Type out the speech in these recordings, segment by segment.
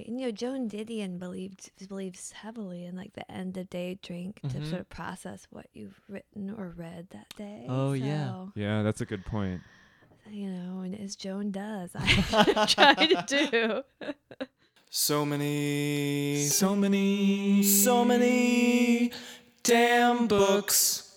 Right. And you know, Joan Didion believed believes heavily in like the end of day drink to Mhm. sort of process what you've written or read that day. Oh, yeah. So, Yeah, that's a good point. You know, and as Joan does, I try to do. So many, so many, so many damn books.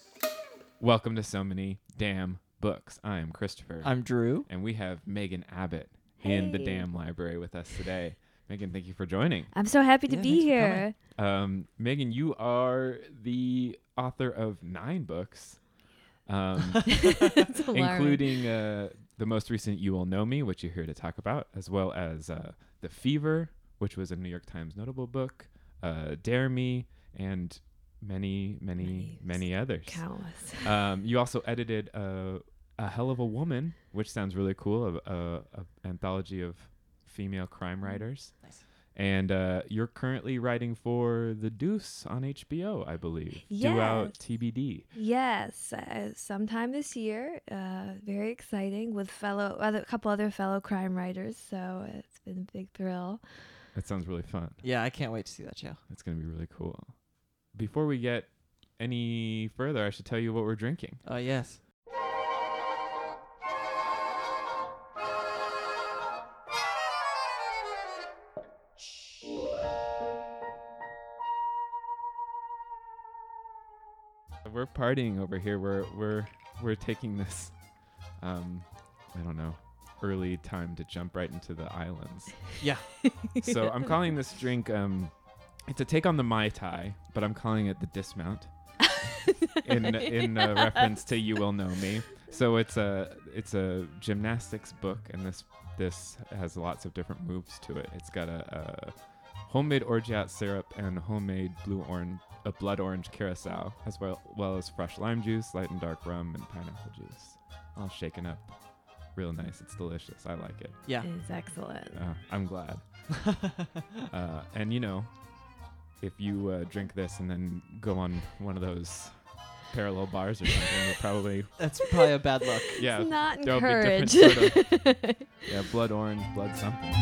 Welcome to so many damn books. I am Christopher, I'm Drew. and we have Megan Abbott in the damn library with us today. Megan, thank you for joining. I'm so happy to Yeah, be here. Um, Megan, you are the author of nine books, um, including uh, the most recent "You Will Know Me," which you're here to talk about, as well as uh, "The Fever," which was a New York Times notable book, uh, "Dare Me," and many, many, Many. many others. countless. Um, you also edited uh, a hell of a woman, which sounds really cool. A, a, a anthology of female crime writers. Nice. And uh, you're currently writing for The Deuce on HBO, I believe. Due out Yes. TBD. Yes, uh, sometime this year. Uh, very exciting with fellow other a couple other fellow crime writers. So it's been a big thrill. That sounds really fun. Yeah, I can't wait to see that show. That's going to be really cool. Before we get any further, I should tell you what we're drinking. Oh yes. We're partying over here. We're we're we're taking this um I don't know, early time to jump right into the islands. Yeah. so I'm calling this drink um it's a take on the Mai Tai, but I'm calling it the dismount in in uh, reference to You Will Know Me. So it's a it's a gymnastics book and this this has lots of different moves to it. It's got a, a homemade orgeat syrup and homemade blue orange a blood orange curacao as well well as fresh lime juice, light and dark rum and pineapple juice. All shaken up. Real nice. It's delicious. I like it. Yeah. It's excellent. Uh, I'm glad. Uh, and you know, if you uh, drink this and then go on one of those parallel bars or something, you'll probably That's probably a bad look. yeah it's not there'll be encouraged. yeah blood orange, blood something.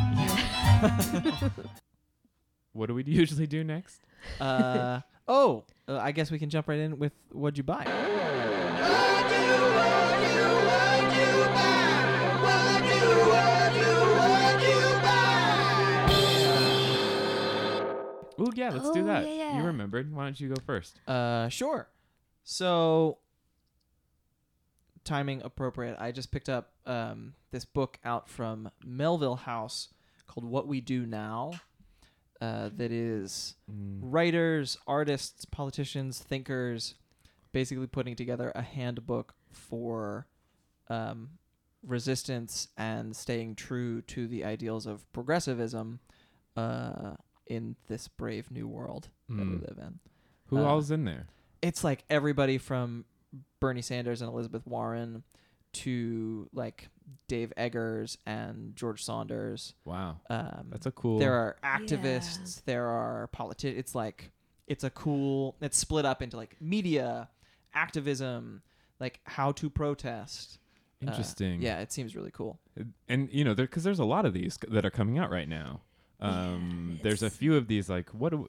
What do we usually do next? uh oh, uh, I guess we can jump right in with what'd you buy? Ooh yeah, let's do Oh, that. yeah, You remembered. Why don't you go first? Uh, sure. So, timing appropriate. I just picked up um, this book out from Melville House called What We Do Now. Uh, that is Mm. writers, artists, politicians, thinkers, basically putting together a handbook for um, resistance and staying true to the ideals of progressivism uh, in this brave new world that we Mm. live in Who uh, all's in there? it's like everybody from Bernie Sanders and Elizabeth Warren to like Dave Eggers and George Saunders. Wow, Um, that's a cool. there are activists. There are politicians. It's like it's a cool. It's split up into like media, activism, like how to protest. Uh, interesting. yeah, it seems really cool. and you know, because there's a lot of these that are coming out right now. Um, there's a few of these like what? Do we,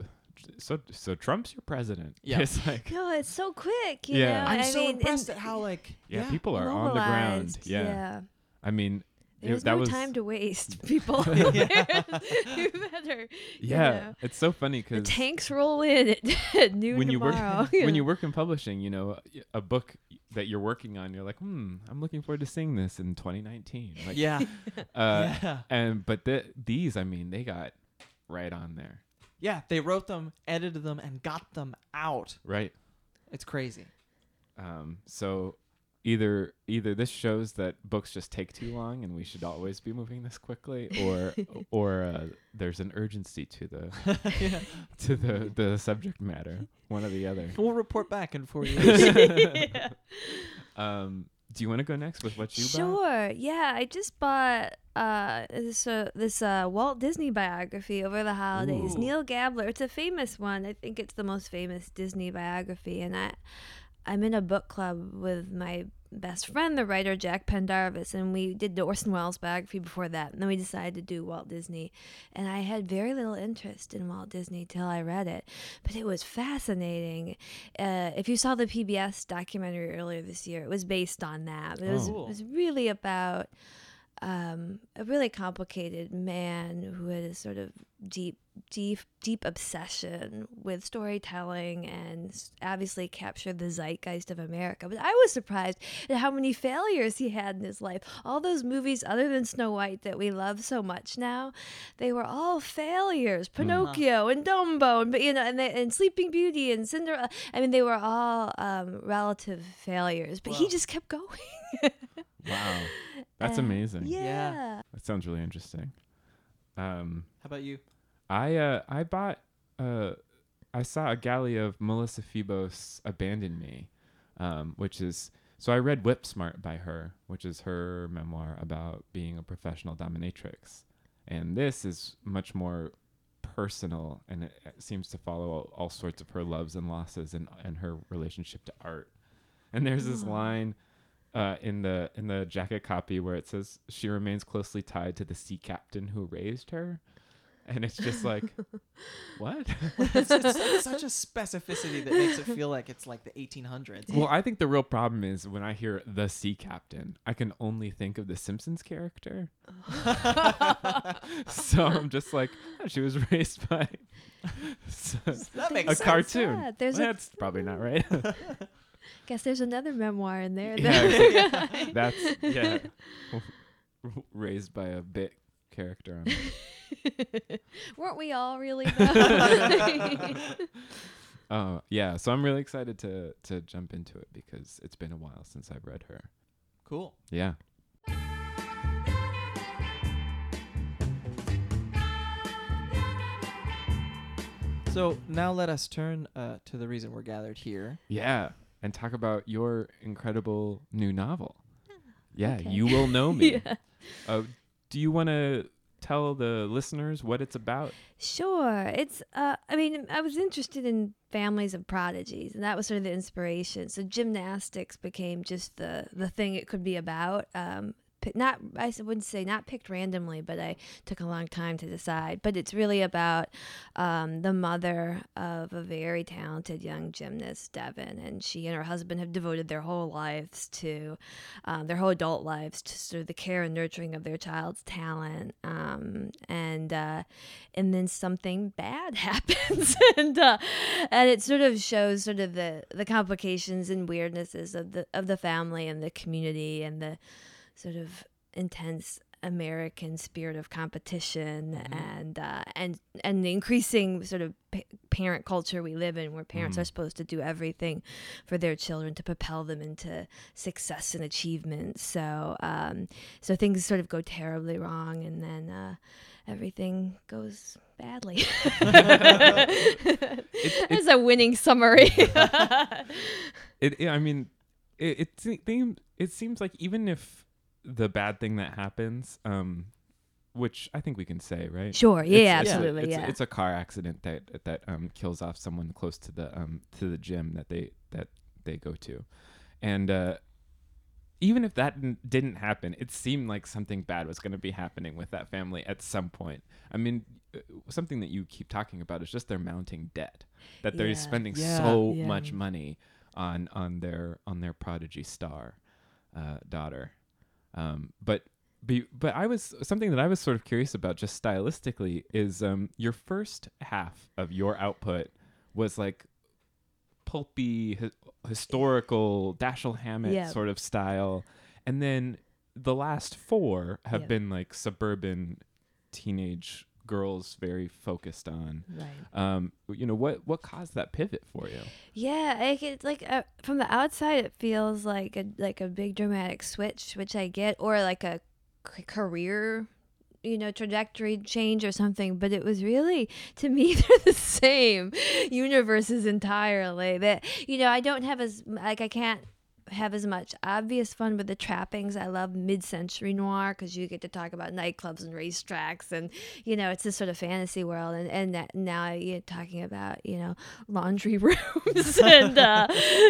so so Trump's your president. Yeah. it's like no, it's so quick. You Yeah. know? I'm I so mean, impressed at how like yeah, people are on the ground. Yeah, yeah. I mean, it- that no was time to waste, people. Yeah. you better. you yeah. know. It's so funny because tanks roll in at, at noon when you work tomorrow. when you work in publishing, you know, a book that you're working on, you're like, hmm, I'm looking forward to seeing this in 2019. Like, yeah, uh, yeah, and but the, these, I mean, they got right on there, yeah. They wrote them, edited them, and got them out. right? It's crazy. Um, so either either this shows that books just take too long and we should always be moving this quickly, or or uh, there's an urgency to the yeah. to the the subject matter. One or the other. We'll report back in four years. yeah. Um, do you want to go next with what you bought? Sure. Yeah, I just bought uh this uh, this uh Walt Disney biography over the holidays. Ooh. Neal Gabler. It's a famous one. I think it's the most famous Disney biography and I I'm in a book club with my best friend, the writer Jack Pendarvis, and we did the Orson Welles biography before that. And then we decided to do Walt Disney. And I had very little interest in Walt Disney till I read it, but it was fascinating. Uh, if you saw the PBS documentary earlier this year, it was based on that. It was, Oh. it was really about um, a really complicated man who had a sort of deep, deep, deep obsession with storytelling and obviously captured the zeitgeist of America. But I was surprised at how many failures he had in his life. All those movies, other than Snow White, that we love so much now, they were all failures. Pinocchio and Dumbo, and you know, and, they, and Sleeping Beauty and Cinderella. I mean, they were all um, relative failures. But he just kept going. Wow. That's Uh, amazing. yeah. That sounds really interesting. Um, How about you? I uh, I bought uh, I saw a galley of Melissa Febos "Abandon Me," um, which is so I read Whip Smart by her, which is her memoir about being a professional dominatrix, and this is much more personal and it, it seems to follow all, all sorts of her loves and losses and and her relationship to art. And there's this line uh, in the in the jacket copy where it says she remains closely tied to the sea captain who raised her, and it's just like, what? it's, it's like such a specificity that makes it feel like it's like the 1800s. well, I think the real problem is when I hear the sea captain, I can only think of the Simpsons character. so I'm just like, oh, she was raised by s- that makes a sense. cartoon. Yeah, there's a- That's probably not right. Guess there's another memoir in there. Yeah, that- That's yeah, raised by a bit character on it. Weren't we all really? Though? Uh, yeah, so I'm really excited to to jump into it because it's been a while since I've read her. Cool. Yeah. So now let us turn uh, to the reason we're gathered here. Yeah, and talk about your incredible new novel. Yeah, Okay. you will know me. yeah. uh, do you want to tell the listeners what it's about? Sure. It's uh I mean, I was interested in families of prodigies and that was sort of the inspiration. So gymnastics became just the the thing it could be about. Um not I wouldn't say not picked randomly, but I took a long time to decide. But it's really about um, the mother of a very talented young gymnast, Devin, and she and her husband have devoted their whole lives to um, their whole adult lives to sort of the care and nurturing of their child's talent. Um, and uh, and then something bad happens, and uh, and it sort of shows sort of the the complications and weirdnesses of the of the family and the community and the sort of intense American spirit of competition and uh, and and the increasing sort of pa- parent culture we live in, where parents are supposed to do everything for their children to propel them into success and achievement. So um, so things sort of go terribly wrong, and then uh, everything goes badly. It's a winning summary. It, it- I mean, it it, it seems like even if the bad thing that happens, um, which I think we can say, right? sure, yeah, It's- it's a- absolutely, it's, yeah. It's a car accident that that um kills off someone close to the um to the gym that they that they go to, and uh, even if that n- didn't happen, it seemed like something bad was going to be happening with that family at some point. I mean, uh, something that you keep talking about is just their mounting debt that they're Yeah. spending Yeah. so Yeah. much money on on their on their prodigy star uh, daughter. Um, but be, but I was something that I was sort of curious about just stylistically is um, your first half of your output was like pulpy hi- historical Dashiell Hammett Yeah. sort of style, and then the last four have Yeah. been like suburban teenage girls very focused on right. um you know what what caused that pivot for you Yeah, like uh, from the outside, it feels like a like a big dramatic switch, which I get, or like a c- career, you know, trajectory change or something. But it was really, to me, they're the same universes entirely. That you know, I don't have as like I can't have as much obvious fun with the trappings. I love mid-century noir because you get to talk about nightclubs and racetracks, and you know it's this sort of fantasy world. And and that now you're talking about you know laundry rooms and uh,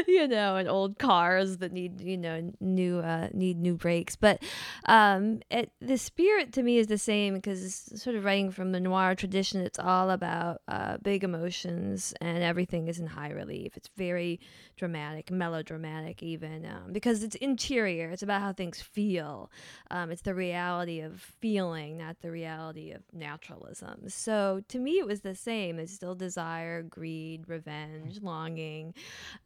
you know and old cars that need you know new uh, need new brakes. But um, it, the spirit to me is the same because it's sort of writing from the noir tradition. It's all about uh, big emotions and everything is in high relief. It's very dramatic, melodramatic, even um, because it's interior. It's about how things feel. Um, it's the reality of feeling, not the reality of naturalism. So to me, it was the same. It's still desire, greed, revenge, longing.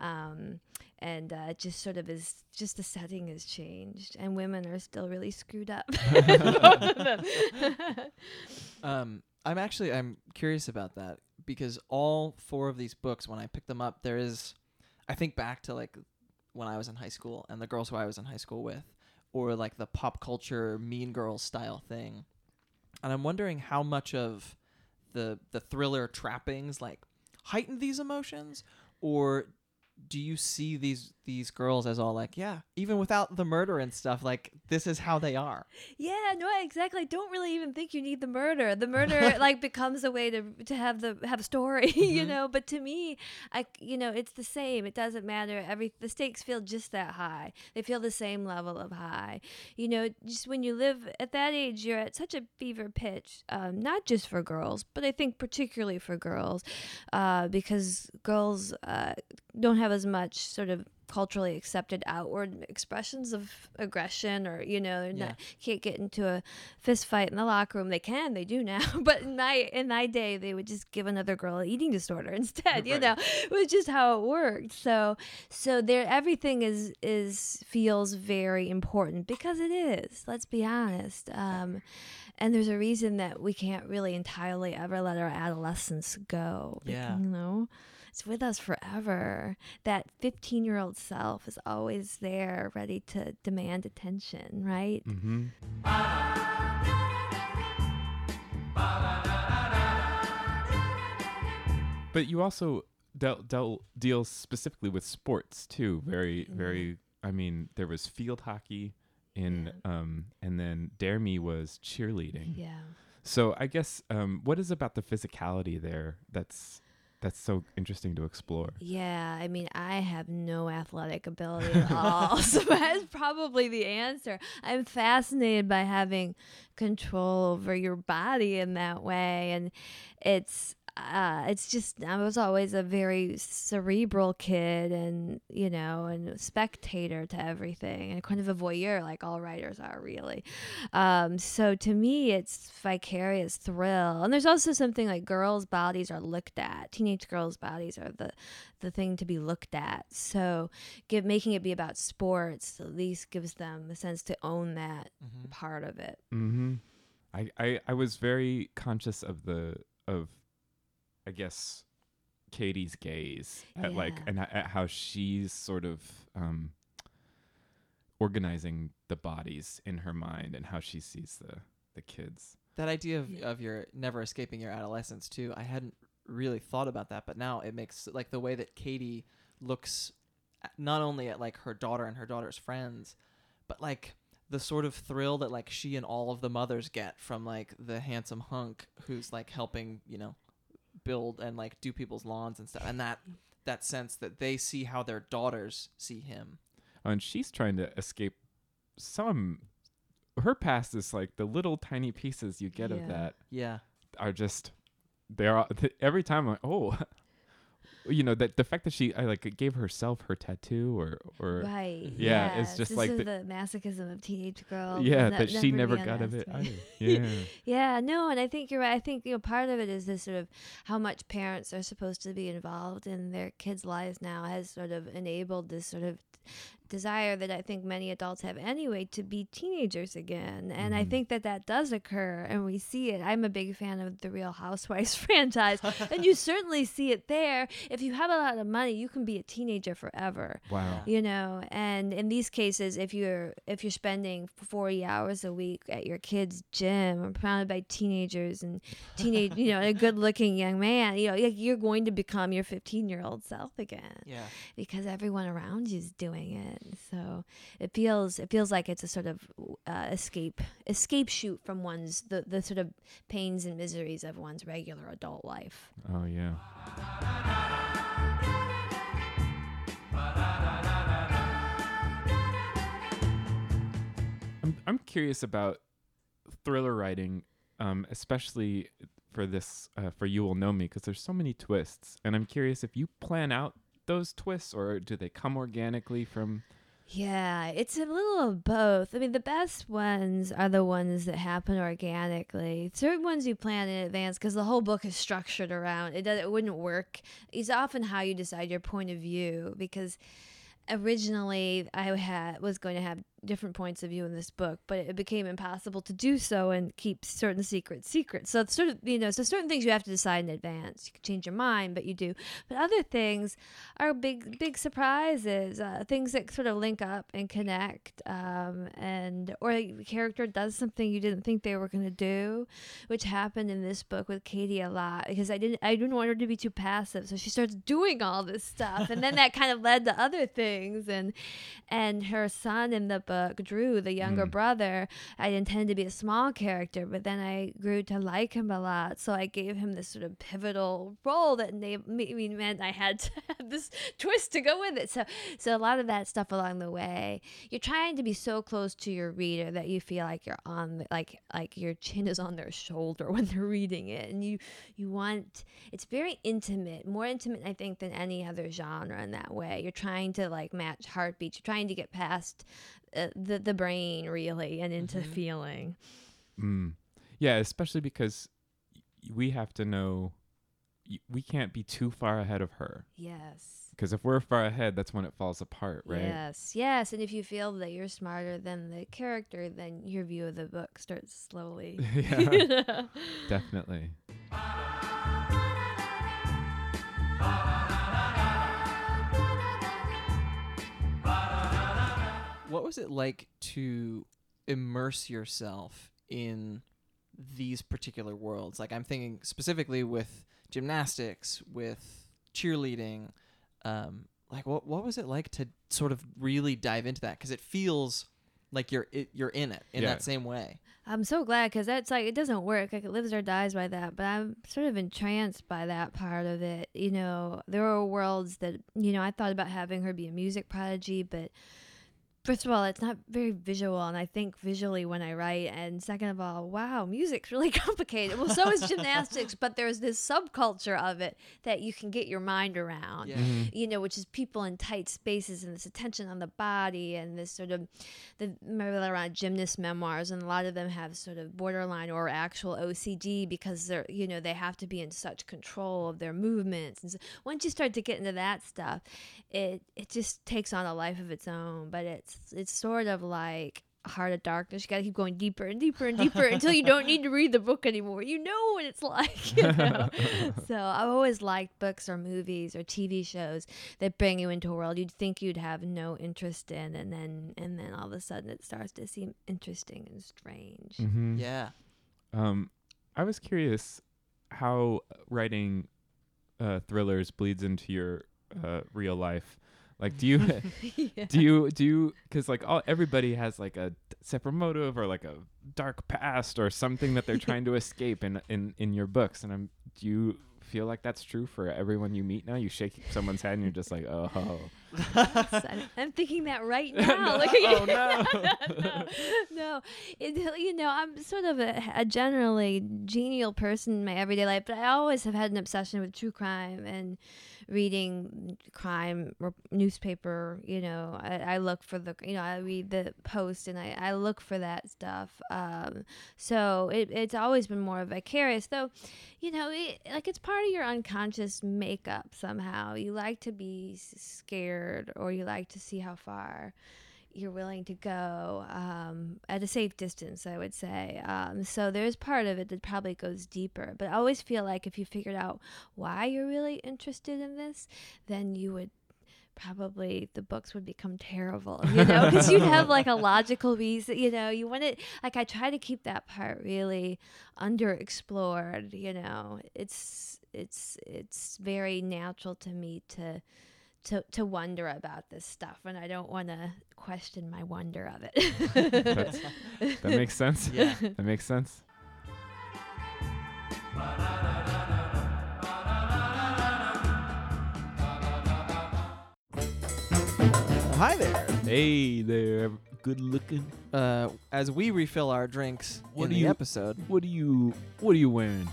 Um, and uh, just sort of is just the setting has changed and women are still really screwed up. Um, I'm actually I'm curious about that because all four of these books, when I pick them up, there is, I think back to like when I was in high school and the girls who I was in high school with, or like the pop culture Mean Girls style thing, and I'm wondering how much of the the thriller trappings like heighten these emotions, or do you see these these girls as all like yeah even without the murder and stuff like this is how they are? Yeah no exactly. I don't really even think you need the murder. The murder like becomes a way to to have the have a story you Mhm. know? But to me i you know it's the same. It doesn't matter. Every the stakes feel just that high. They feel the same level of high. You know just when you live at that age you're at such a fever pitch um, not just for girls but i think particularly for girls uh, because girls uh, don't have as much sort of culturally accepted outward expressions of aggression or you know Yeah. not can't get into a fist fight in the locker room. They can they do now but in my in my day they would just give another girl an eating disorder instead you know it was just how it worked. So so there everything is is feels very important because it is let's be honest. Um and there's a reason that we can't really entirely ever let our adolescence go Yeah. you know it's with us forever that 15 year old self is always there ready to demand attention right Mm-hmm. But you also dealt, dealt deals specifically with sports too. Very, very. I mean, there was field hockey in, um, and then Dare Me was cheerleading. yeah So I guess um, what is about the physicality there that's that's so interesting to explore? Yeah, I mean, I have no athletic ability at all. so that's probably the answer. I'm fascinated by having control over your body in that way. And it's, uh, it's just, I was always a very cerebral kid and, you know, and spectator to everything and kind of a voyeur, like all writers are really. Um, so to me, it's vicarious thrill. And there's also something like girls' bodies are looked at. Teenage girls' bodies are the the thing to be looked at. So, give making it be about sports at least gives them a sense to own that Mm-hmm. part of it. Mm-hmm. I, I I was very conscious of the of, I guess, Katie's gaze at like and at how she's sort of um, organizing the bodies in her mind and how she sees the the kids. that idea of, Yeah. of your never escaping your adolescence too i hadn't really thought about that but now it makes like the way that katie looks at, not only at like her daughter and her daughter's friends but like the sort of thrill that like she and all of the mothers get from like the handsome hunk who's like helping you know build and like do people's lawns and stuff and that that sense that they see how their daughters see him Oh, and she's trying to escape some. Her past is like the little tiny pieces you get of that yeah are just they're all- every time I'm like oh you know that the fact that she I like gave herself her tattoo or or right. yeah, it's just this like is the- the, masochism of teenage girls. yeah Ne- that she never got of it either. yeah Yeah, no, and I think you're right. I think you know part of it is this sort of how much parents are supposed to be involved in their kids' lives now has sort of enabled this sort of desire that I think many adults have anyway to be teenagers again. And I Mhm. think that that does occur and we see it. I'm a big fan of the Real Housewives franchise and you certainly see it there. If you have a lot of money, you can be a teenager forever wow you know and in these cases if you're if you're spending 40 hours a week at your kid's gym or surrounded by teenagers and teenage you know a good looking young man you know like, you're going to become your 15 year old self again yeah because everyone around you is doing it So it feels it feels like it's a sort of uh, escape escape chute from one's the the sort of pains and miseries of one's regular adult life. Oh yeah. I'm I'm curious about thriller writing, um, especially for this uh, for you will know me because there's so many twists, and I'm curious if you plan out those twists or do they come organically from? Yeah, it's a little of both. I mean, the best ones are the ones that happen organically. Certain ones you plan in advance because the whole book is structured around it. Does it wouldn't work. It's often how you decide your point of view because originally I had was going to have different points of view in this book, but it became impossible to do so and keep certain secrets secret. So it's sort of you know, so certain things you have to decide in advance. You can change your mind, but you do. But other things are big big surprises, uh, things that sort of link up and connect, um, and or a character does something you didn't think they were going to do, which happened in this book with Katie a lot because I didn't I didn't want her to be too passive, so she starts doing all this stuff, and then that kind of led to other things, and and her son in the book, Drew, the younger Mm. brother, I intended to be a small character, but then I grew to like him a lot. So I gave him this sort of pivotal role that me- meant I had to have this twist to go with it. So, so a lot of that stuff along the way, you're trying to be so close to your reader that you feel like you're on, the, like like your chin is on their shoulder when they're reading it, and you you want it's very intimate, more intimate I think than any other genre in that way. You're trying to like match heartbeats. You're trying to get past uh, the the brain really and into Mhm. feeling. Mm. Yeah, especially because we have to know we can't be too far ahead of her Yes. because if we're far ahead, that's when it falls apart, right? Yes, yes, and if you feel that you're smarter than the character, then your view of the book starts slowly. yeah, definitely. What was it like to immerse yourself in these particular worlds? Like I'm thinking specifically with gymnastics, with cheerleading. Um, like what what was it like to sort of really dive into that? Because it feels like you're it, you're in it in Yeah. that same way. I'm so glad because that's like it doesn't work. Like it lives or dies by that. But I'm sort of entranced by that part of it. You know, there are worlds that you know I thought about having her be a music prodigy, but first of all, it's not very visual, and I think visually when I write. And second of all, wow, music's really complicated. Well, so is gymnastics, but there's this subculture of it that you can get your mind around Yeah. Mhm. you know, which is people in tight spaces and this attention on the body and this sort of the remember around gymnast memoirs and a lot of them have sort of borderline or actual OCD because they're you know they have to be in such control of their movements and so once you start to get into that stuff, it it just takes on a life of its own. But it's it's sort of like heart of darkness. You got to keep going deeper and deeper and deeper until you don't need to read the book anymore. You know what it's like. You know? so I've always liked books or movies or TV shows that bring you into a world you'd think you'd have no interest in, and then and then all of a sudden it starts to seem interesting and strange. Mhm. Yeah. Um, I was curious how writing uh, thrillers bleeds into your uh, real life. Like, do you Yeah. do you do you because like all everybody has like a separate motive or like a dark past or something that they're trying to escape in in in your books, and I'm do you feel like that's true for everyone you meet now? You shake someone's hand and you're just like, oh, I'm, thinking that right now. No, Look at you. oh, no. no, no. It, you know, I'm sort of a, a generally genial person in my everyday life, but I always have had an obsession with true crime and reading crime or newspaper. You know, I, I look for the, you know, I read the Post and I, I look for that stuff. Um, so it, it's always been more vicarious, though. You know, it, like it's part of your unconscious makeup somehow. You like to be s- or you like to see how far you're willing to go um, at a safe distance, I would say. Um, so there's part of it that probably goes deeper. But I always feel like if you figured out why you're really interested in this, then you would probably the books would become terrible you know because you'd have like a logical reason you know you want it like i try to keep that part really underexplored you know it's it's it's very natural to me to to to wonder about this stuff, and I don't want to question my wonder of it. That makes sense. Yeah. That makes sense. Hi there. Hey there, good looking. Uh, as we refill our drinks What in do the you- episode. What are you What are you wearing?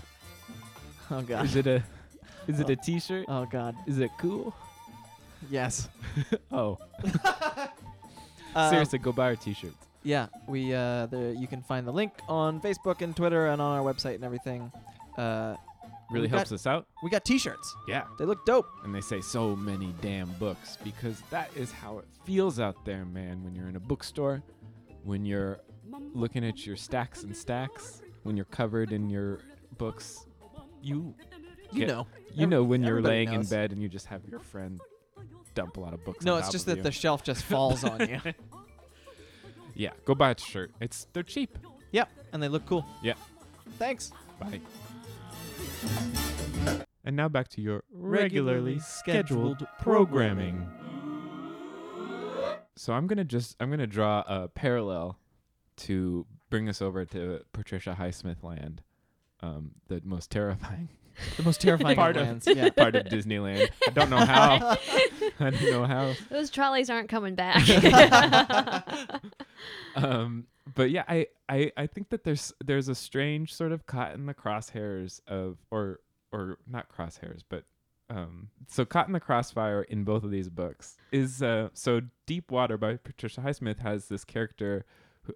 Oh god. Is it a Is it a T-shirt? Oh god. Is it cool? Yes. Oh, Uh, seriously, go buy our T-shirts. Yeah, we uh, the you can find the link on Facebook and Twitter and on our website and everything. Uh, Really we helps got, us out. We got T-shirts. Yeah. They look dope. And they say so many damn books because that is how it feels out there, man. When you're in a bookstore, when you're looking at your stacks and stacks, when you're covered in your books, you You Get- know. you know when you're everybody laying in bed and you just have your friend dump a lot of books. No, it's just that you. the shelf just falls on you. yeah. Go buy a shirt. It's they're cheap. Yep, and they look cool. Yeah. Thanks. Bye. And now back to your Regularly regularly scheduled scheduled programming. So I'm gonna just I'm gonna draw a parallel to bring us over to Patricia Highsmith land, um, the most terrifying The most terrifying Part of of- lands. Yeah. part of Disneyland. I don't know how. I don't know how. Those trolleys aren't coming back. um but yeah I, I i think that there's there's a strange sort of caught in the crosshairs of or or not crosshairs but um so caught in the crossfire in both of these books is uh so deep water by patricia highsmith has this character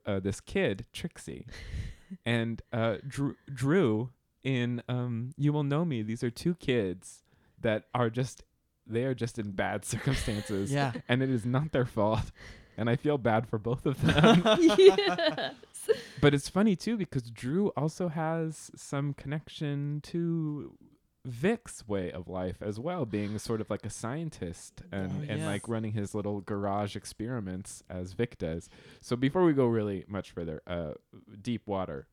uh, this kid trixie and uh drew, drew in um you will know me these are two kids that are just they are just in bad circumstances Yeah. and it is not their fault and i feel bad for both of them yes. but it's funny too because drew also has some connection to vic's way of life as well being sort of like a scientist and, Oh, and like running his little garage experiments as vic does so before we go really much further uh deep water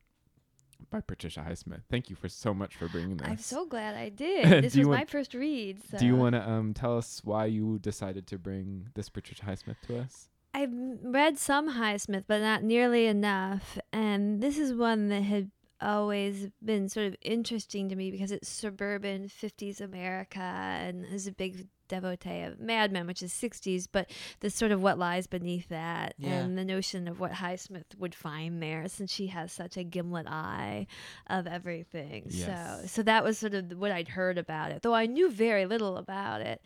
by patricia highsmith thank you for so much for bringing this I'm so glad I did. This was want- my first read. So. do you want to um tell us why you decided to bring this patricia highsmith to us I've read some Highsmith, but not nearly enough. And this is one that had always been sort of interesting to me because it's suburban 50s America and is a big devotee of Mad Men, which is 60s, but the sort of what lies beneath that Yeah. and the notion of what Highsmith would find there since she has such a gimlet eye of everything. So, Yes. so that was sort of what I'd heard about it, though I knew very little about it.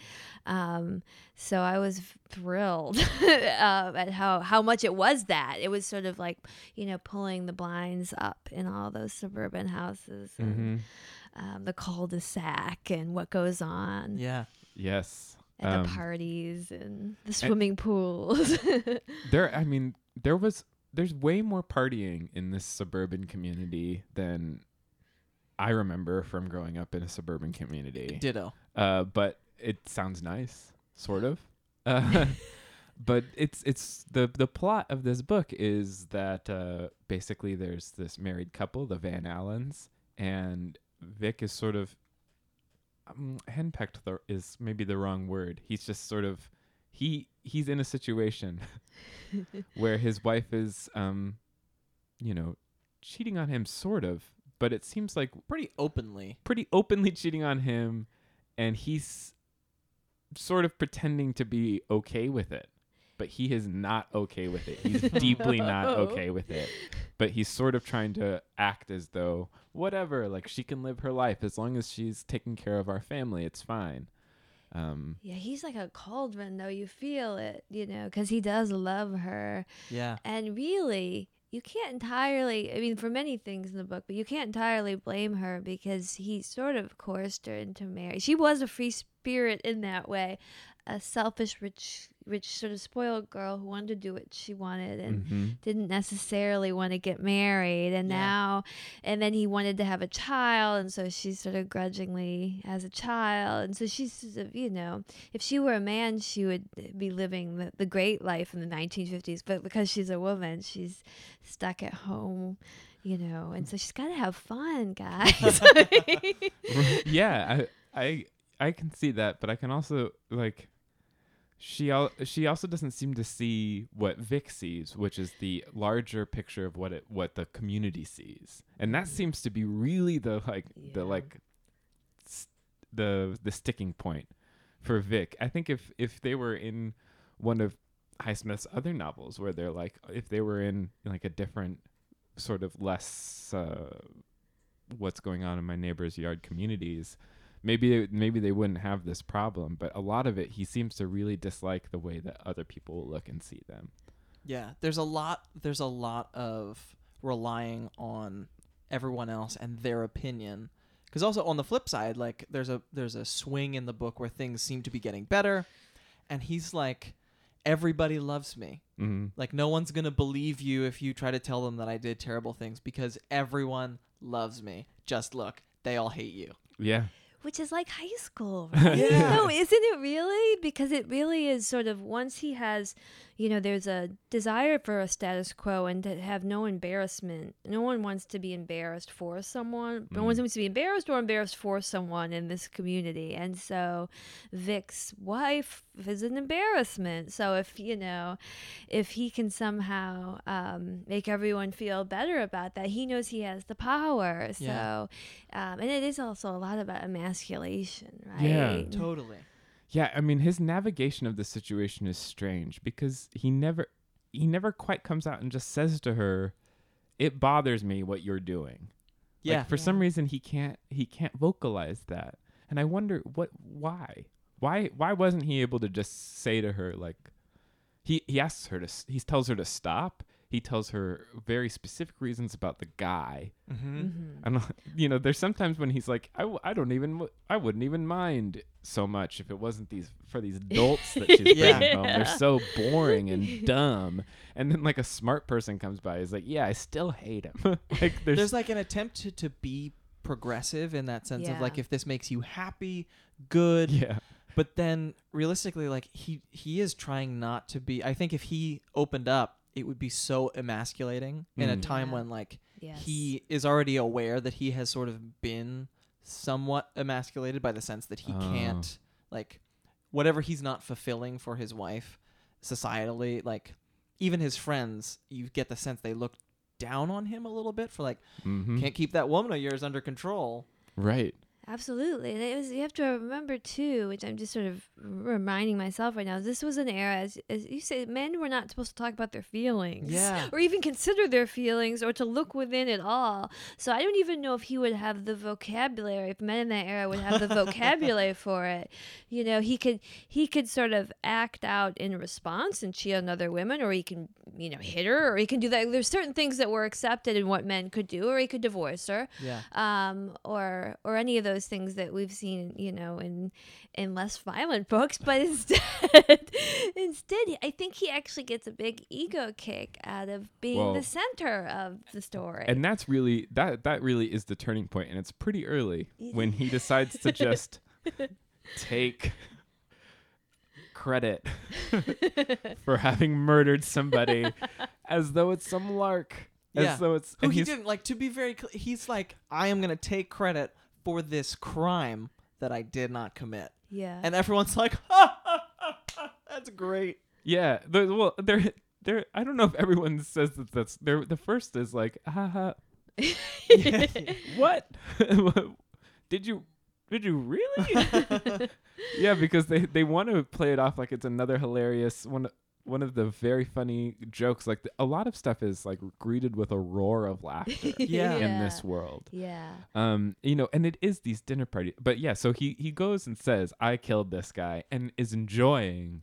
Um, so I was thrilled uh, at how, how much it was that. It was sort of like, you know, pulling the blinds up in all those suburban houses and um, the cul-de-sac and what goes on Yeah. Yes at Um, the parties and the swimming pools. there i mean there was there's way more partying in this suburban community than i remember from growing up in a suburban community Ditto. uh but it sounds nice sort of uh, but it's it's the the plot of this book is that uh basically there's this married couple the van allens and vic is sort of um, henpecked the, is maybe the wrong word. He's just sort of he he's in a situation where his wife is um you know cheating on him sort of but it seems like Pretty openly. pretty openly cheating on him and he's sort of pretending to be okay with it but he is not okay with it. He's deeply not okay with it but he's sort of trying to act as though whatever like she can live her life as long as she's taking care of our family it's fine um yeah, he's like a cauldron, though. You feel it, you know, because he does love her. Yeah. And really, you can't entirely, I mean, for many things in the book, but you can't entirely blame her because he sort of coerced her into marriage. She was a free spirit in that way, a selfish, rich, rich, sort of spoiled girl who wanted to do what she wanted and mhm. didn't necessarily want to get married. And Yeah. now, and then he wanted to have a child. And so she sort of grudgingly has a child. And so she's, you know, if she were a man, she would be living the, the great life in the 1950s. But because she's a woman, she's stuck at home, you know, and so she's got to have fun, guys. yeah, I, I I can see that, but I can also like she al- she also doesn't seem to see what Vic sees, which is the larger picture of what it what the community sees, and that seems to be really the like the like s- the the sticking point for Vic. I think if if they were in one of Highsmith's other novels, where they're like if they were in like a different sort of less uh, what's going on in my neighbor's yard communities maybe maybe they wouldn't have this problem but a lot of it he seems to really dislike the way that other people look and see them Yeah, there's a lot. There's a lot of relying on everyone else and their opinion. Because also on the flip side, like there's a there's a swing in the book where things seem to be getting better, and he's like, everybody loves me. mm-hmm. Like no one's gonna believe you if you try to tell them that I did terrible things because everyone loves me. Just look, they all hate you. yeah Which is like high school, right? Yeah. No, isn't it really? Because it really is sort of once he has, you know, there's a desire for a status quo and to have no embarrassment. No one wants to be embarrassed for someone. No one Mm. wants to be embarrassed or embarrassed for someone in this community. And so Vic's wife is an embarrassment. So if, you know, if he can somehow um, make everyone feel better about that, he knows he has the power. So, Yeah. um, and it is also a lot about emasculation, right? Yeah. Totally. Yeah i mean his navigation of the situation is strange because he never he never quite comes out and just says to her it bothers me what you're doing Yeah. Like, for some reason he can't he can't vocalize that. And I wonder what why? Why why wasn't he able to just say to her like he he asks her to he tells her to stop. He tells her very specific reasons about the guy. mm-hmm. Mhm. And you know, there's sometimes when he's like I, w- I don't even w- I wouldn't even mind so much if it wasn't these for these dolts that she's Yeah. bringing home. They're so boring and dumb. And then like a smart person comes by, he's like, yeah, I still hate him. like there's, there's, like an attempt to, to be progressive in that sense of like if this makes you happy good yeah. but then realistically like he he is trying not to be i think if he opened up it would be so emasculating in a Mm. time Yeah. when like Yes. he is already aware that he has sort of been somewhat emasculated by the sense that he Oh. can't like whatever he's not fulfilling for his wife societally like even his friends you get the sense they look down on him a little bit for like Mhm. can't keep that woman of yours under control Right. Absolutely. And it was you have to remember too, which I'm just sort of reminding myself right now, this was an era as, as you say, men were not supposed to talk about their feelings. Yeah. Or even consider their feelings or to look within at all. So I don't even know if he would have the vocabulary, if men in that era would have the vocabulary for it. You know, he could he could sort of act out in response and cheat on other women, or he can, you know, hit her, or he can do that. There's certain things that were accepted in what men could do, or he could divorce her yeah um, or or any of those things that we've seen, you know, in in less violent books. But instead, instead, I think he actually gets a big ego kick out of being Well- the center of the story. And that's really that that really is the turning point and it's pretty early when he decides to just take credit for having murdered somebody as though it's some lark. As Yeah. though it's who he didn't like to be very clear he's like i am gonna take credit for this crime that i did not commit yeah, and everyone's like ha, ha, ha, ha, that's great Yeah, the, well, there, there. I don't know if everyone says that. That's there. The first is like, haha, what? did you, did you really? yeah, because they they want to play it off like it's another hilarious one. One of the very funny jokes. Like the, a lot of stuff is like greeted with a roar of laughter Yeah. in this world. Yeah. Um, you know, and it is these dinner parties. But yeah, so he he goes and says, "I killed this guy," and is enjoying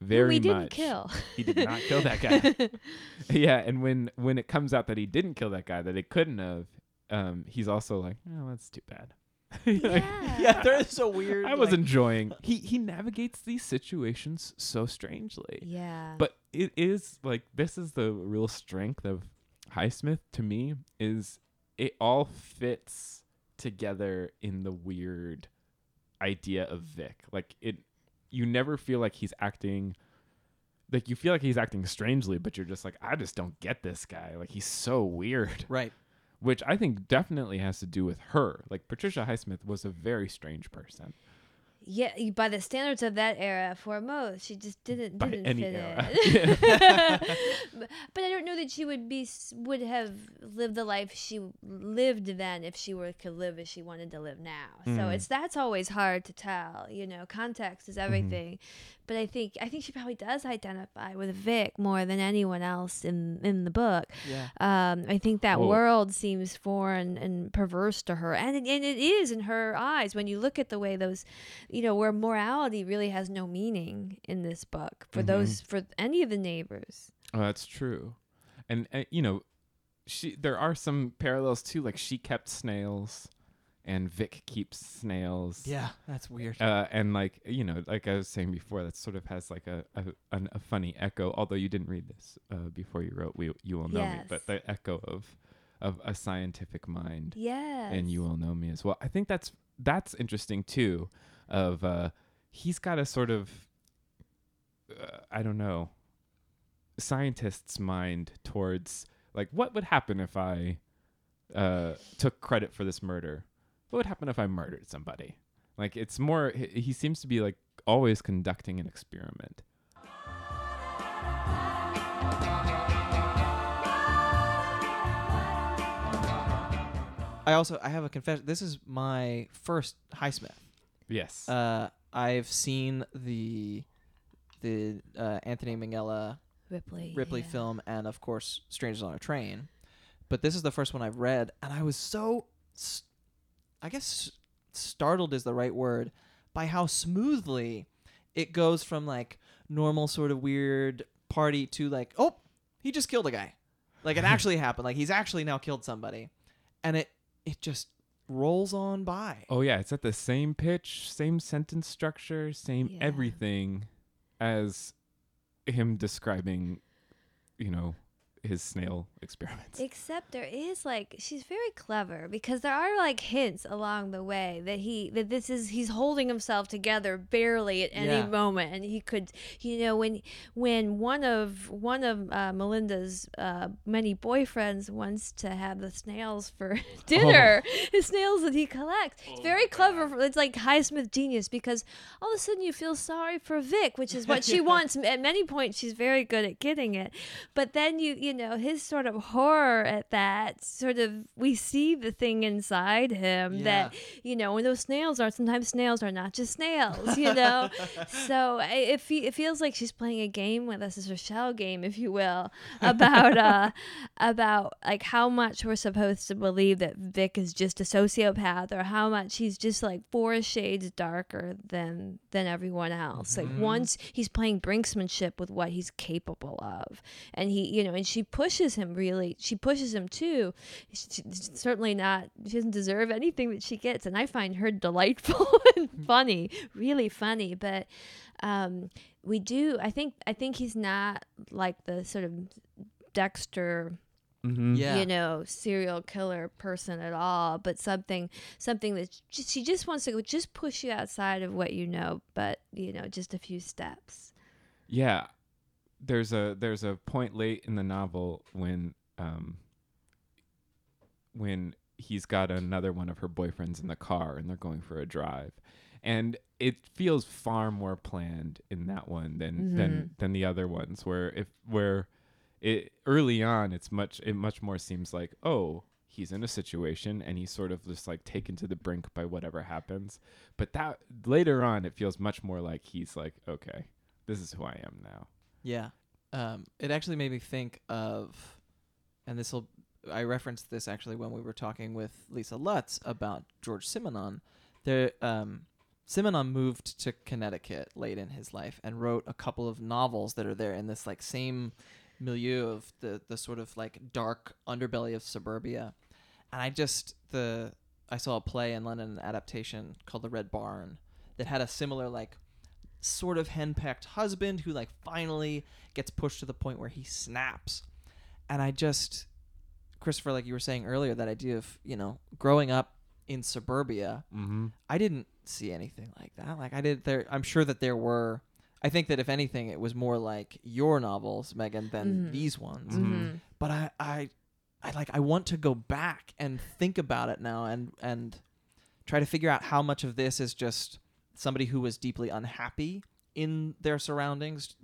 very we didn't much. kill. He did not kill that guy. yeah, and when when it comes out that he didn't kill that guy, that it couldn't have, um, he's also like, "Oh, that's too bad." Like, yeah. yeah there is a weird I was like- enjoying. He he navigates these situations so strangely. Yeah. But it is like this is the real strength of Highsmith to me is it all fits together in the weird idea of Vic. Like it you never feel like he's acting like you feel like he's acting strangely, but you're just like, I just don't get this guy. Like he's so weird. right Which I think definitely has to do with her. Like Patricia Highsmith was a very strange person. yeah, by the standards of that era, for most, she just didn't By didn't any fit era. in. but, I don't know that she would be would have lived the life she lived then if she were could live as she wanted to live now. So Mm. it's that's always hard to tell. You know, context is Mm-hmm. everything. But I think I think she probably does identify with Vic more than anyone else in in the book. Yeah. Um, I think that Whoa. world seems foreign and perverse to her, and it, and it is in her eyes when you look at the way those, you know, where morality really has no meaning in this book for Mhm. those for any of the neighbors. Oh, that's true. And uh, you know, she there are some parallels too. Like she kept snails, and Vic keeps snails. Yeah, that's weird. Uh, and like you know, like I was saying before, that sort of has like a a, an, a funny echo. Although you didn't read this uh, before you wrote, we you will know me, but the echo of of a scientific mind Yeah, and you will know me as well. I think that's that's interesting too. Of uh, he's got a sort of uh, I don't know scientist's mind towards like what would happen if I uh, took credit for this murder? What would happen if I murdered somebody? Like it's more he, he seems to be like always conducting an experiment. I also I have a confession. This is my first Highsmith. Yes. Uh, I've seen the the uh, Anthony Minghella Ripley. Ripley yeah. film and of course Strangers on a Train, but this is the first one I've read, and I was so, s- I guess, startled is the right word by how smoothly it goes from like normal sort of weird party to like oh he just killed a guy, like it actually happened, like he's actually now killed somebody, and it it just rolls on by. Oh yeah, it's at the same pitch, same sentence structure, same Yeah. everything as him describing, you know, his snail experiments. Except there is like she's very clever because there are like hints along the way that he that this is he's holding himself together barely at any Yeah. moment. And he could you know when when one of one of uh, Melinda's uh, many boyfriends wants to have the snails for dinner the snails that he collects it's very clever for, it's like Highsmith genius because all of a sudden you feel sorry for Vic which is what she wants. At many points she's very good at getting it. But then you you know his sort of horror at that. Sort of we see the thing inside him that you know when those snails are sometimes snails are not just snails you know? So it, it feels like she's playing a game with us as a shell game if you will about uh about like how much we're supposed to believe that Vic is just a sociopath or how much he's just like four shades darker than than everyone else. Like once he's playing brinksmanship with what he's capable of and he you know and she pushes him really she pushes him too she, she's certainly not she doesn't deserve anything that she gets and i find her delightful and funny really funny but um we do i think i think he's not like the sort of dexter Mm-hmm. Yeah. you know serial killer person at all but something something that just, she just wants to just push you outside of what you know but you know just a few steps Yeah. There's a there's a point late in the novel when um when he's got another one of her boyfriends in the car and they're going for a drive. And it feels far more planned in that one than than than the other ones where if where it early on it's much it much more seems like, oh, he's in a situation and he's sort of just like taken to the brink by whatever happens. But that later on it feels much more like he's like, okay, this is who I am now. Yeah. Um, it actually made me think of, and this will, I referenced this actually when we were talking with Lisa Lutz about Georges Simenon. There, um, Simenon moved to Connecticut late in his life and wrote a couple of novels that are there in this like same milieu of the the sort of like dark underbelly of suburbia. And I just the I saw a play in London, an adaptation called The Red Barn, that had a similar like sort of henpecked husband who like finally gets pushed to the point where he snaps. And I just Christopher, like you were saying earlier, that idea of, you know, growing up in suburbia, Mm-hmm. I didn't see anything like that. Like I did there I'm sure that there were I think that if anything it was more like your novels, Megan, than Mhm. these ones. Mhm. But I, I I like I want to go back and think about it now and and try to figure out how much of this is just somebody who was deeply unhappy in their surroundings,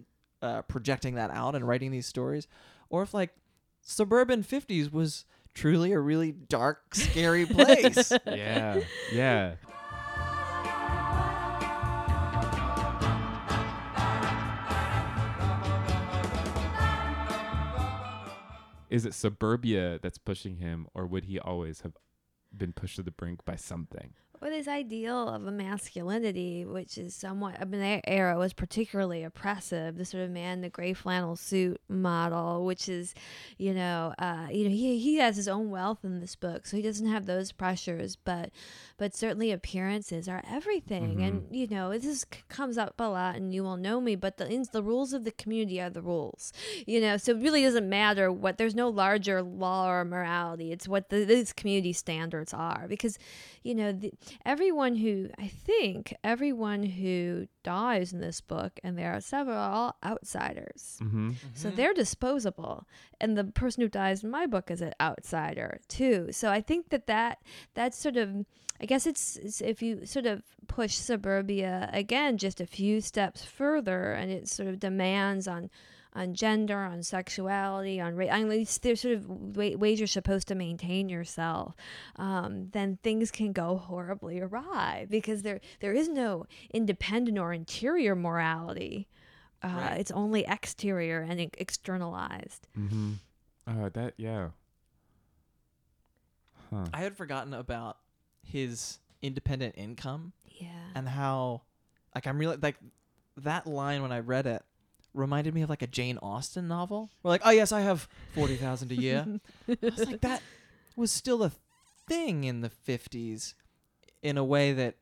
uh, projecting that out and writing these stories, or if like suburban 50s was truly a really dark, scary place. yeah, yeah. Is it suburbia that's pushing him, or would he always have been pushed to the brink by something? Or this ideal of a masculinity, which is somewhat, I mean, their era was particularly oppressive. The sort of man in the gray flannel suit model, which is, you know, uh, you know, he he has his own wealth in this book, so he doesn't have those pressures. But, but certainly appearances are everything, and you know, this comes up a lot, and you will know me. But the the rules of the community are the rules, you know. So it really doesn't matter what. There's no larger law or morality. It's what the, these community standards are, because, you know, the, everyone who I think everyone who dies in this book, and there are several are all outsiders. Mm-hmm. So they're disposable, and the person who dies in my book is an outsider too. So I think that that that's sort of, I guess it's, it's if you sort of push suburbia again just a few steps further, and it sort of demands on on gender, on sexuality, on race. I mean, there's sort of wa- ways you're supposed to maintain yourself. Um, then things can go horribly awry because there there is no independent or interior morality. Uh, Right. It's only exterior and e- externalized. Mm-hmm. Oh, that yeah. Huh. I had forgotten about his independent income Yeah. and how, like, I'm really like that line when I read it reminded me of like a Jane Austen novel. We're like, oh yes, I have forty thousand a year. I was like, that was still a thing in the fifties, in a way that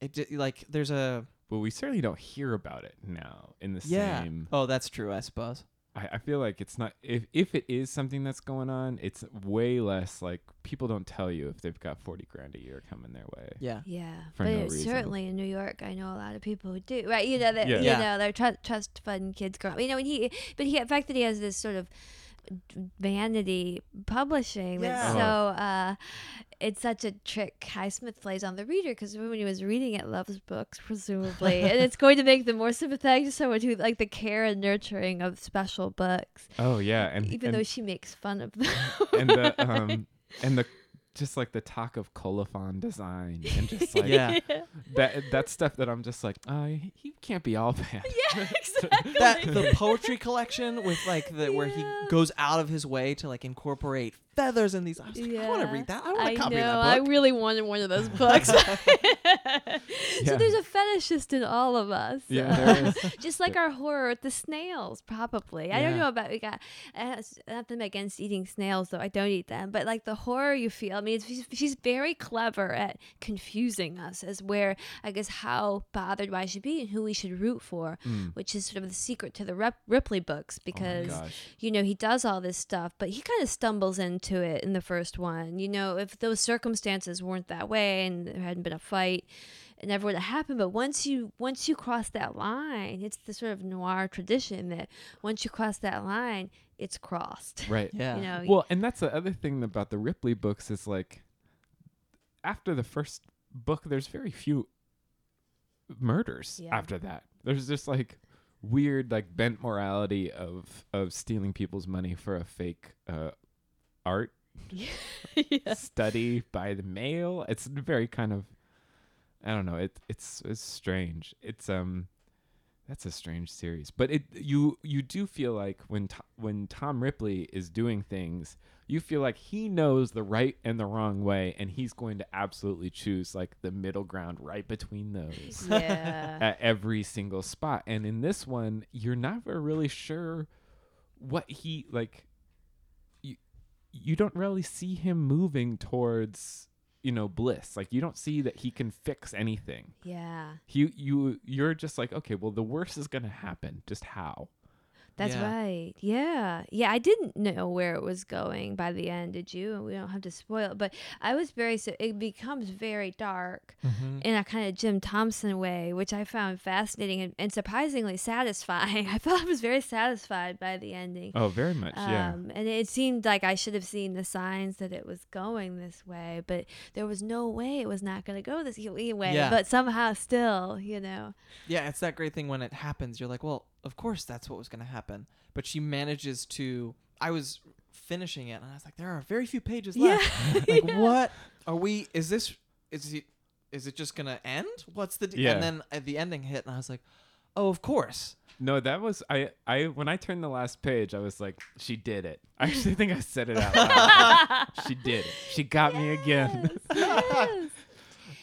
it di- like there's a Well, we certainly don't hear about it now in the yeah. same. Oh, that's true. I suppose. I, I feel like it's not if if it is something that's going on, it's way less like people don't tell you if they've got forty grand a year coming their way. Yeah. Yeah, For but no it's certainly in New York, I know a lot of people who do. Right, you know that Yeah. you Yeah. know they're tr- trust fund kids grow up. You know, and he, but he, the fact that he has this sort of vanity publishing that's Yeah. so uh it's such a trick Highsmith plays on the reader because when he was reading it loves books presumably and it's going to make them more sympathetic to someone who like the care and nurturing of special books Oh yeah, and even and, though she makes fun of them and the um and the just like the talk of colophon design and just like Yeah. that that stuff that I'm just like, uh, he can't be all bad. yeah exactly That the poetry collection with like the where he goes out of his way to like incorporate feathers in these. I was like, I want to read that. I want I a copy know. that I really wanted one of those books. Yeah. So there's a fetishist in all of us. Yeah, Uh, just like our horror with the snails, probably. I don't know about we got uh, nothing against eating snails, though. I don't eat them, but like the horror you feel. I mean, she's, she's very clever at confusing us as where I guess how bothered why should be and who we should root for, Mm. which is sort of the secret to the Rep- Ripley books Oh because gosh. you know, he does all this stuff, but he kind of stumbles into it in the first one. You know, if those circumstances weren't that way and there hadn't been a fight, it never would have happened. But once you once you cross that line, it's the sort of noir tradition that once you cross that line, it's crossed. Right. Yeah. You know, Well, and that's the other thing about the Ripley books is like after the first book there's very few murders Yeah. after that. There's just like weird like bent morality of of stealing people's money for a fake uh art yeah. study by the mail. It's very kind of I don't know. It it's it's strange. It's um that's a strange series. But it you you do feel like when to, when Tom Ripley is doing things, you feel like he knows the right and the wrong way and he's going to absolutely choose like the middle ground right between those yeah. at every single spot. And in this one, you're never really sure what he like you don't really see him moving towards you know bliss. Like you don't see that he can fix anything. Yeah. you you you're just like okay well the worst is going to happen. Just how That's Yeah. right. Yeah. Yeah. I didn't know where it was going by the end, did you? And we don't have to spoil it, but I was very, so it becomes very dark Mm-hmm. in a kind of Jim Thompson way, which I found fascinating and, and surprisingly satisfying. I felt I was very satisfied by the ending. Oh, very much. yeah. Um, and it seemed like I should have seen the signs that it was going this way, but there was no way it was not going to go this way. Yeah. But somehow, still, you know, Yeah, it's that great thing when it happens. You're like, well, of course that's what was going to happen. But she manages to. I was finishing it, and I was like, there are very few pages left. yeah, like, yeah. what are we? Is this? Is it? Is it just gonna end? What's the? D-? Yeah. And then uh, the ending hit, and I was like, oh, of course. No, that was I. I when I turned the last page, I was like, "She did it." I actually think I said it out loud. she did it. She got me again. Yes, yes.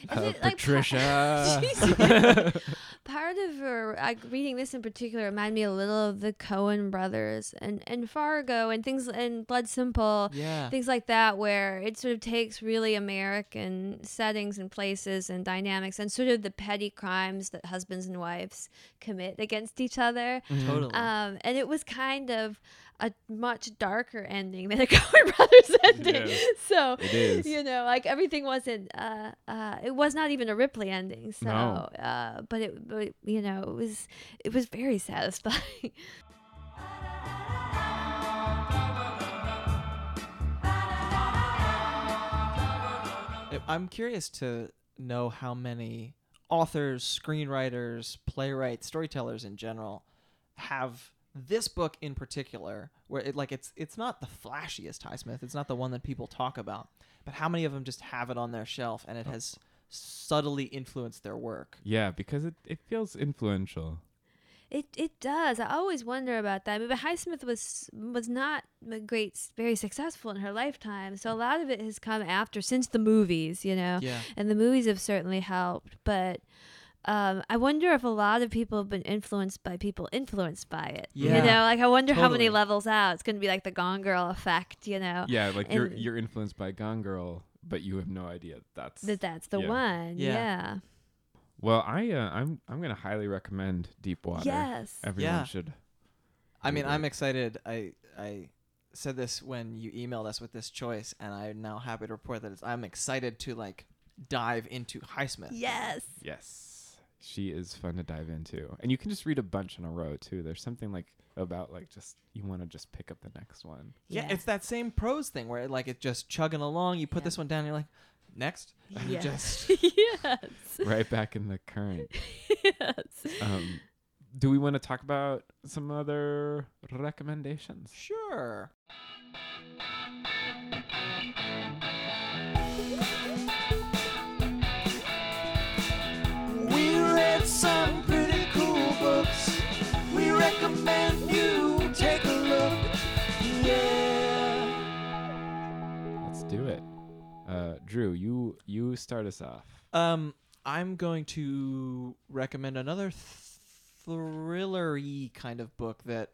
Uh, it, like, Patricia. Jeez. Part of her, like reading this in particular, reminded me a little of the Coen brothers and and Fargo and things and Blood Simple. Yeah. Things like that, where it sort of takes really American settings and places and dynamics and sort of the petty crimes that husbands and wives commit against each other. Totally. Um, and it was kind of a much darker ending than a Coen Brothers ending. Yeah. So It is. you know, like everything wasn't. Uh, uh, it was not even a Ripley ending. So, No. uh, but it, but you know, it was it was very satisfying. I- I'm curious to know how many authors, screenwriters, playwrights, storytellers in general have this book in particular, where it like it's it's not the flashiest Highsmith, it's not the one that people talk about, but how many of them just have it on their shelf and it oh. has subtly influenced their work. yeah, because it, it feels influential. It it does. I always wonder about that. I mean, but Highsmith was was not great, very successful in her lifetime. So a lot of it has come after, since the movies, you know. Yeah. and the movies have certainly helped. But um, I wonder if a lot of people have been influenced by people influenced by it. Yeah, you know, like I wonder how many levels out. It's going to be like the Gone Girl effect, you know. Yeah, like you're you're influenced by Gone Girl, but you have no idea that's That that's the Yeah. one. Yeah. Yeah. Well, I uh, I'm I'm gonna highly recommend Deep Water. Yes. Everyone Yeah. should. I mean, read I'm excited. I I said this when you emailed us with this choice, and I'm now happy to report that it's, I'm excited to like dive into Highsmith. Yes. Yes, she is fun to dive into, and you can just read a bunch in a row too. There's something like about like just you want to just pick up the next one. Yeah, Yeah. it's that same prose thing where like it's just chugging along. You put Yeah. this one down, and you're like, next. And you Yes. just yes. right back in the current. yes. Um, do we want to talk about some other recommendations? sure. Recommend you take a look. Yeah. Let's do it. Uh, Drew, you you start us off. Um, I'm going to recommend another thrillery kind of book that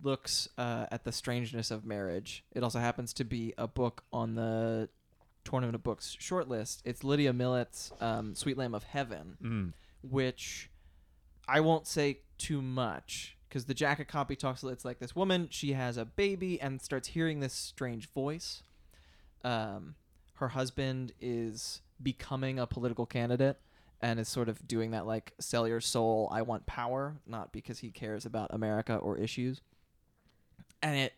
looks uh, at the strangeness of marriage. It also happens to be a book on the Tournament of Books shortlist. It's Lydia Millet's um, Sweet Lamb of Heaven, Mm. which I won't say too much because the jacket copy talks. It's like this woman. She has a baby and starts hearing this strange voice. Um, her husband is becoming a political candidate and is sort of doing that like sell your soul i want power not because he cares about america or issues and it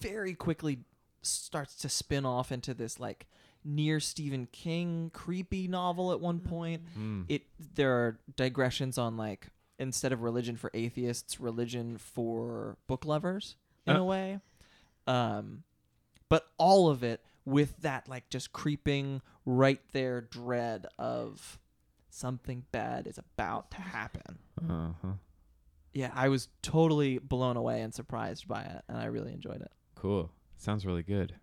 very quickly starts to spin off into this like near stephen king creepy novel at one point Mm. it there are digressions on like instead of religion for atheists religion for book lovers in Uh. a way um but all of it with that like just creeping right there dread of something bad is about to happen Uh-huh. yeah i was totally blown away and surprised by it and i really enjoyed it Cool. Sounds really good.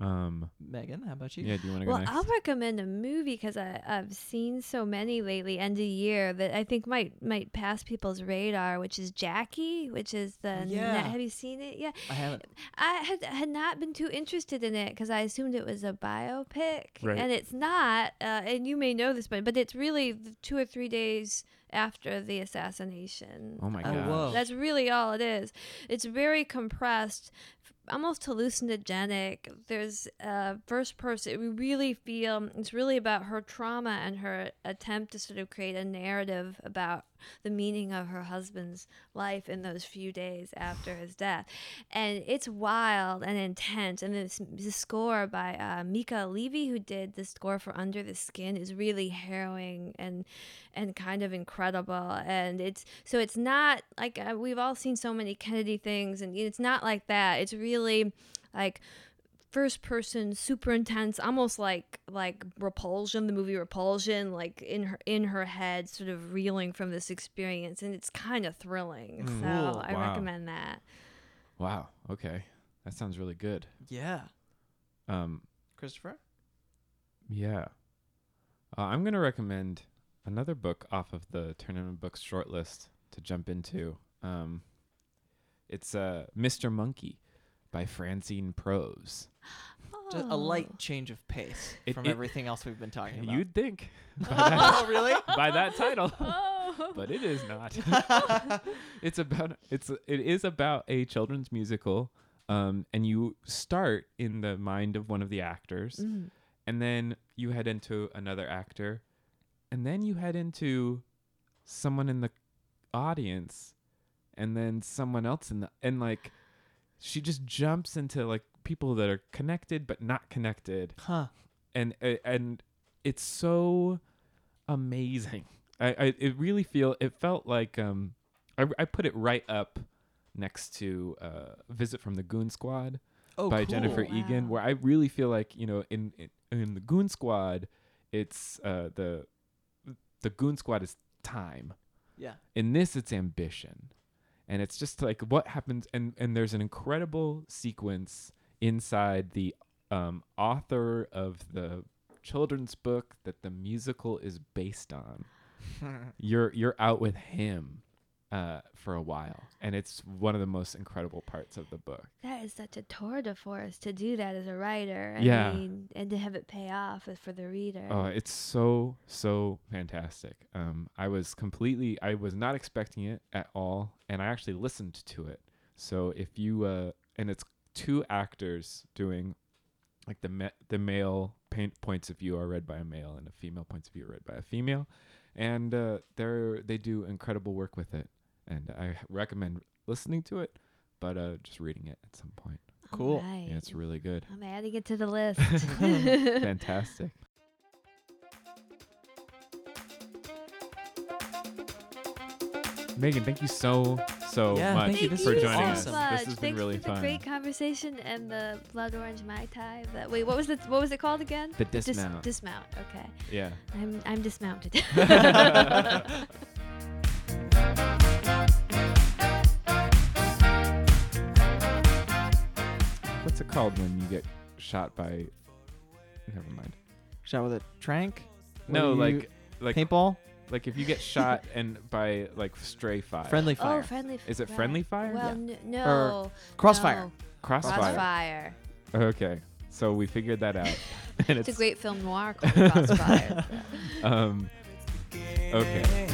Um, Megan, how about you? yeah, do you want to go Well, next? I'll recommend a movie because I've seen so many lately, end of year, that I think might might pass people's radar. Which is Jackie, which is the Yeah. net- have you seen it? Yeah, I haven't. I had had not been too interested in it because I assumed it was a biopic, Right. and it's not. Uh, and you may know this, but but it's really two or three days after the assassination. Oh my God. gosh. whoa. That's really all it is. It's very compressed, f- almost hallucinogenic. There's uh, first person. We really feel it's really about her trauma and her attempt to sort of create a narrative about the meaning of her husband's life in those few days after his death. And it's wild and intense. And this, the score by uh, Mica Levi, who did the score for Under the Skin, is really harrowing and and kind of incredible. And it's so it's not like uh, we've all seen so many Kennedy things, and it's not like that. It's really like first person super intense almost like like repulsion the movie repulsion like in her in her head sort of reeling from this experience and it's kind of thrilling Mm. so Cool. i Wow. recommend that wow. Okay, that sounds really good. Yeah. Um, Christopher? yeah. Uh, I'm gonna recommend another book off of the Tournament Books shortlist to jump into. Um, it's uh, Mr. Monkey by Francine Prose. Just a Oh. light change of pace It- from it- everything else we've been talking about. You'd think by that, oh, really? by that title, oh. but it is not. it's about it's it is about a children's musical, um, and you start in the mind of one of the actors, Mm. and then you head into another actor, and then you head into someone in the audience, and then someone else in the and like she just jumps into like people that are connected but not connected Huh. and uh, and it's so amazing. I, I it really feel it felt like um I, I put it right up next to uh Visit from the Goon Squad Oh, by cool. Jennifer Wow. Egan where I really feel like you know in in, in the Goon Squad it's uh the the Goon Squad is time Yeah. in this it's ambition and it's just like what happens and and there's an incredible sequence inside the um, author of the children's book that the musical is based on you're you're out with him uh, for a while and it's one of the most incredible parts of the book that is such a tour de force to do that as a writer I Yeah. mean, and to have it pay off for the reader Oh, it's so so fantastic. Um, I was completely, I was not expecting it at all, and I actually listened to it. So if you, uh, and it's two actors doing, like the ma- the male paint points of view are read by a male, and the female points of view are read by a female, and uh, they're they do incredible work with it, and I recommend listening to it, but uh, just reading it at some point. All Cool. right. Yeah, it's really good. i'm adding it to the list Fantastic. Megan, thank you so so Yeah, much thank you. Thank This for joining awesome. us. much. This has been Thanks really for the fun. great conversation and the blood orange mai tai. That wait, what was it? What was it called again? The Dis- dismount. dismount. Okay, yeah. I'm I'm dismounted. What's it called when you get shot by? Never mind. Shot with a trank? No, What you- like like paintball? Like if you get shot and by like stray fire. Friendly fire. oh, friendly. f- Is it friendly fire? Well, Yeah. n- no. Crossfire. no. Crossfire. Crossfire. Okay, so we figured that out, and It's it's, a great film noir called Crossfire. um. Okay.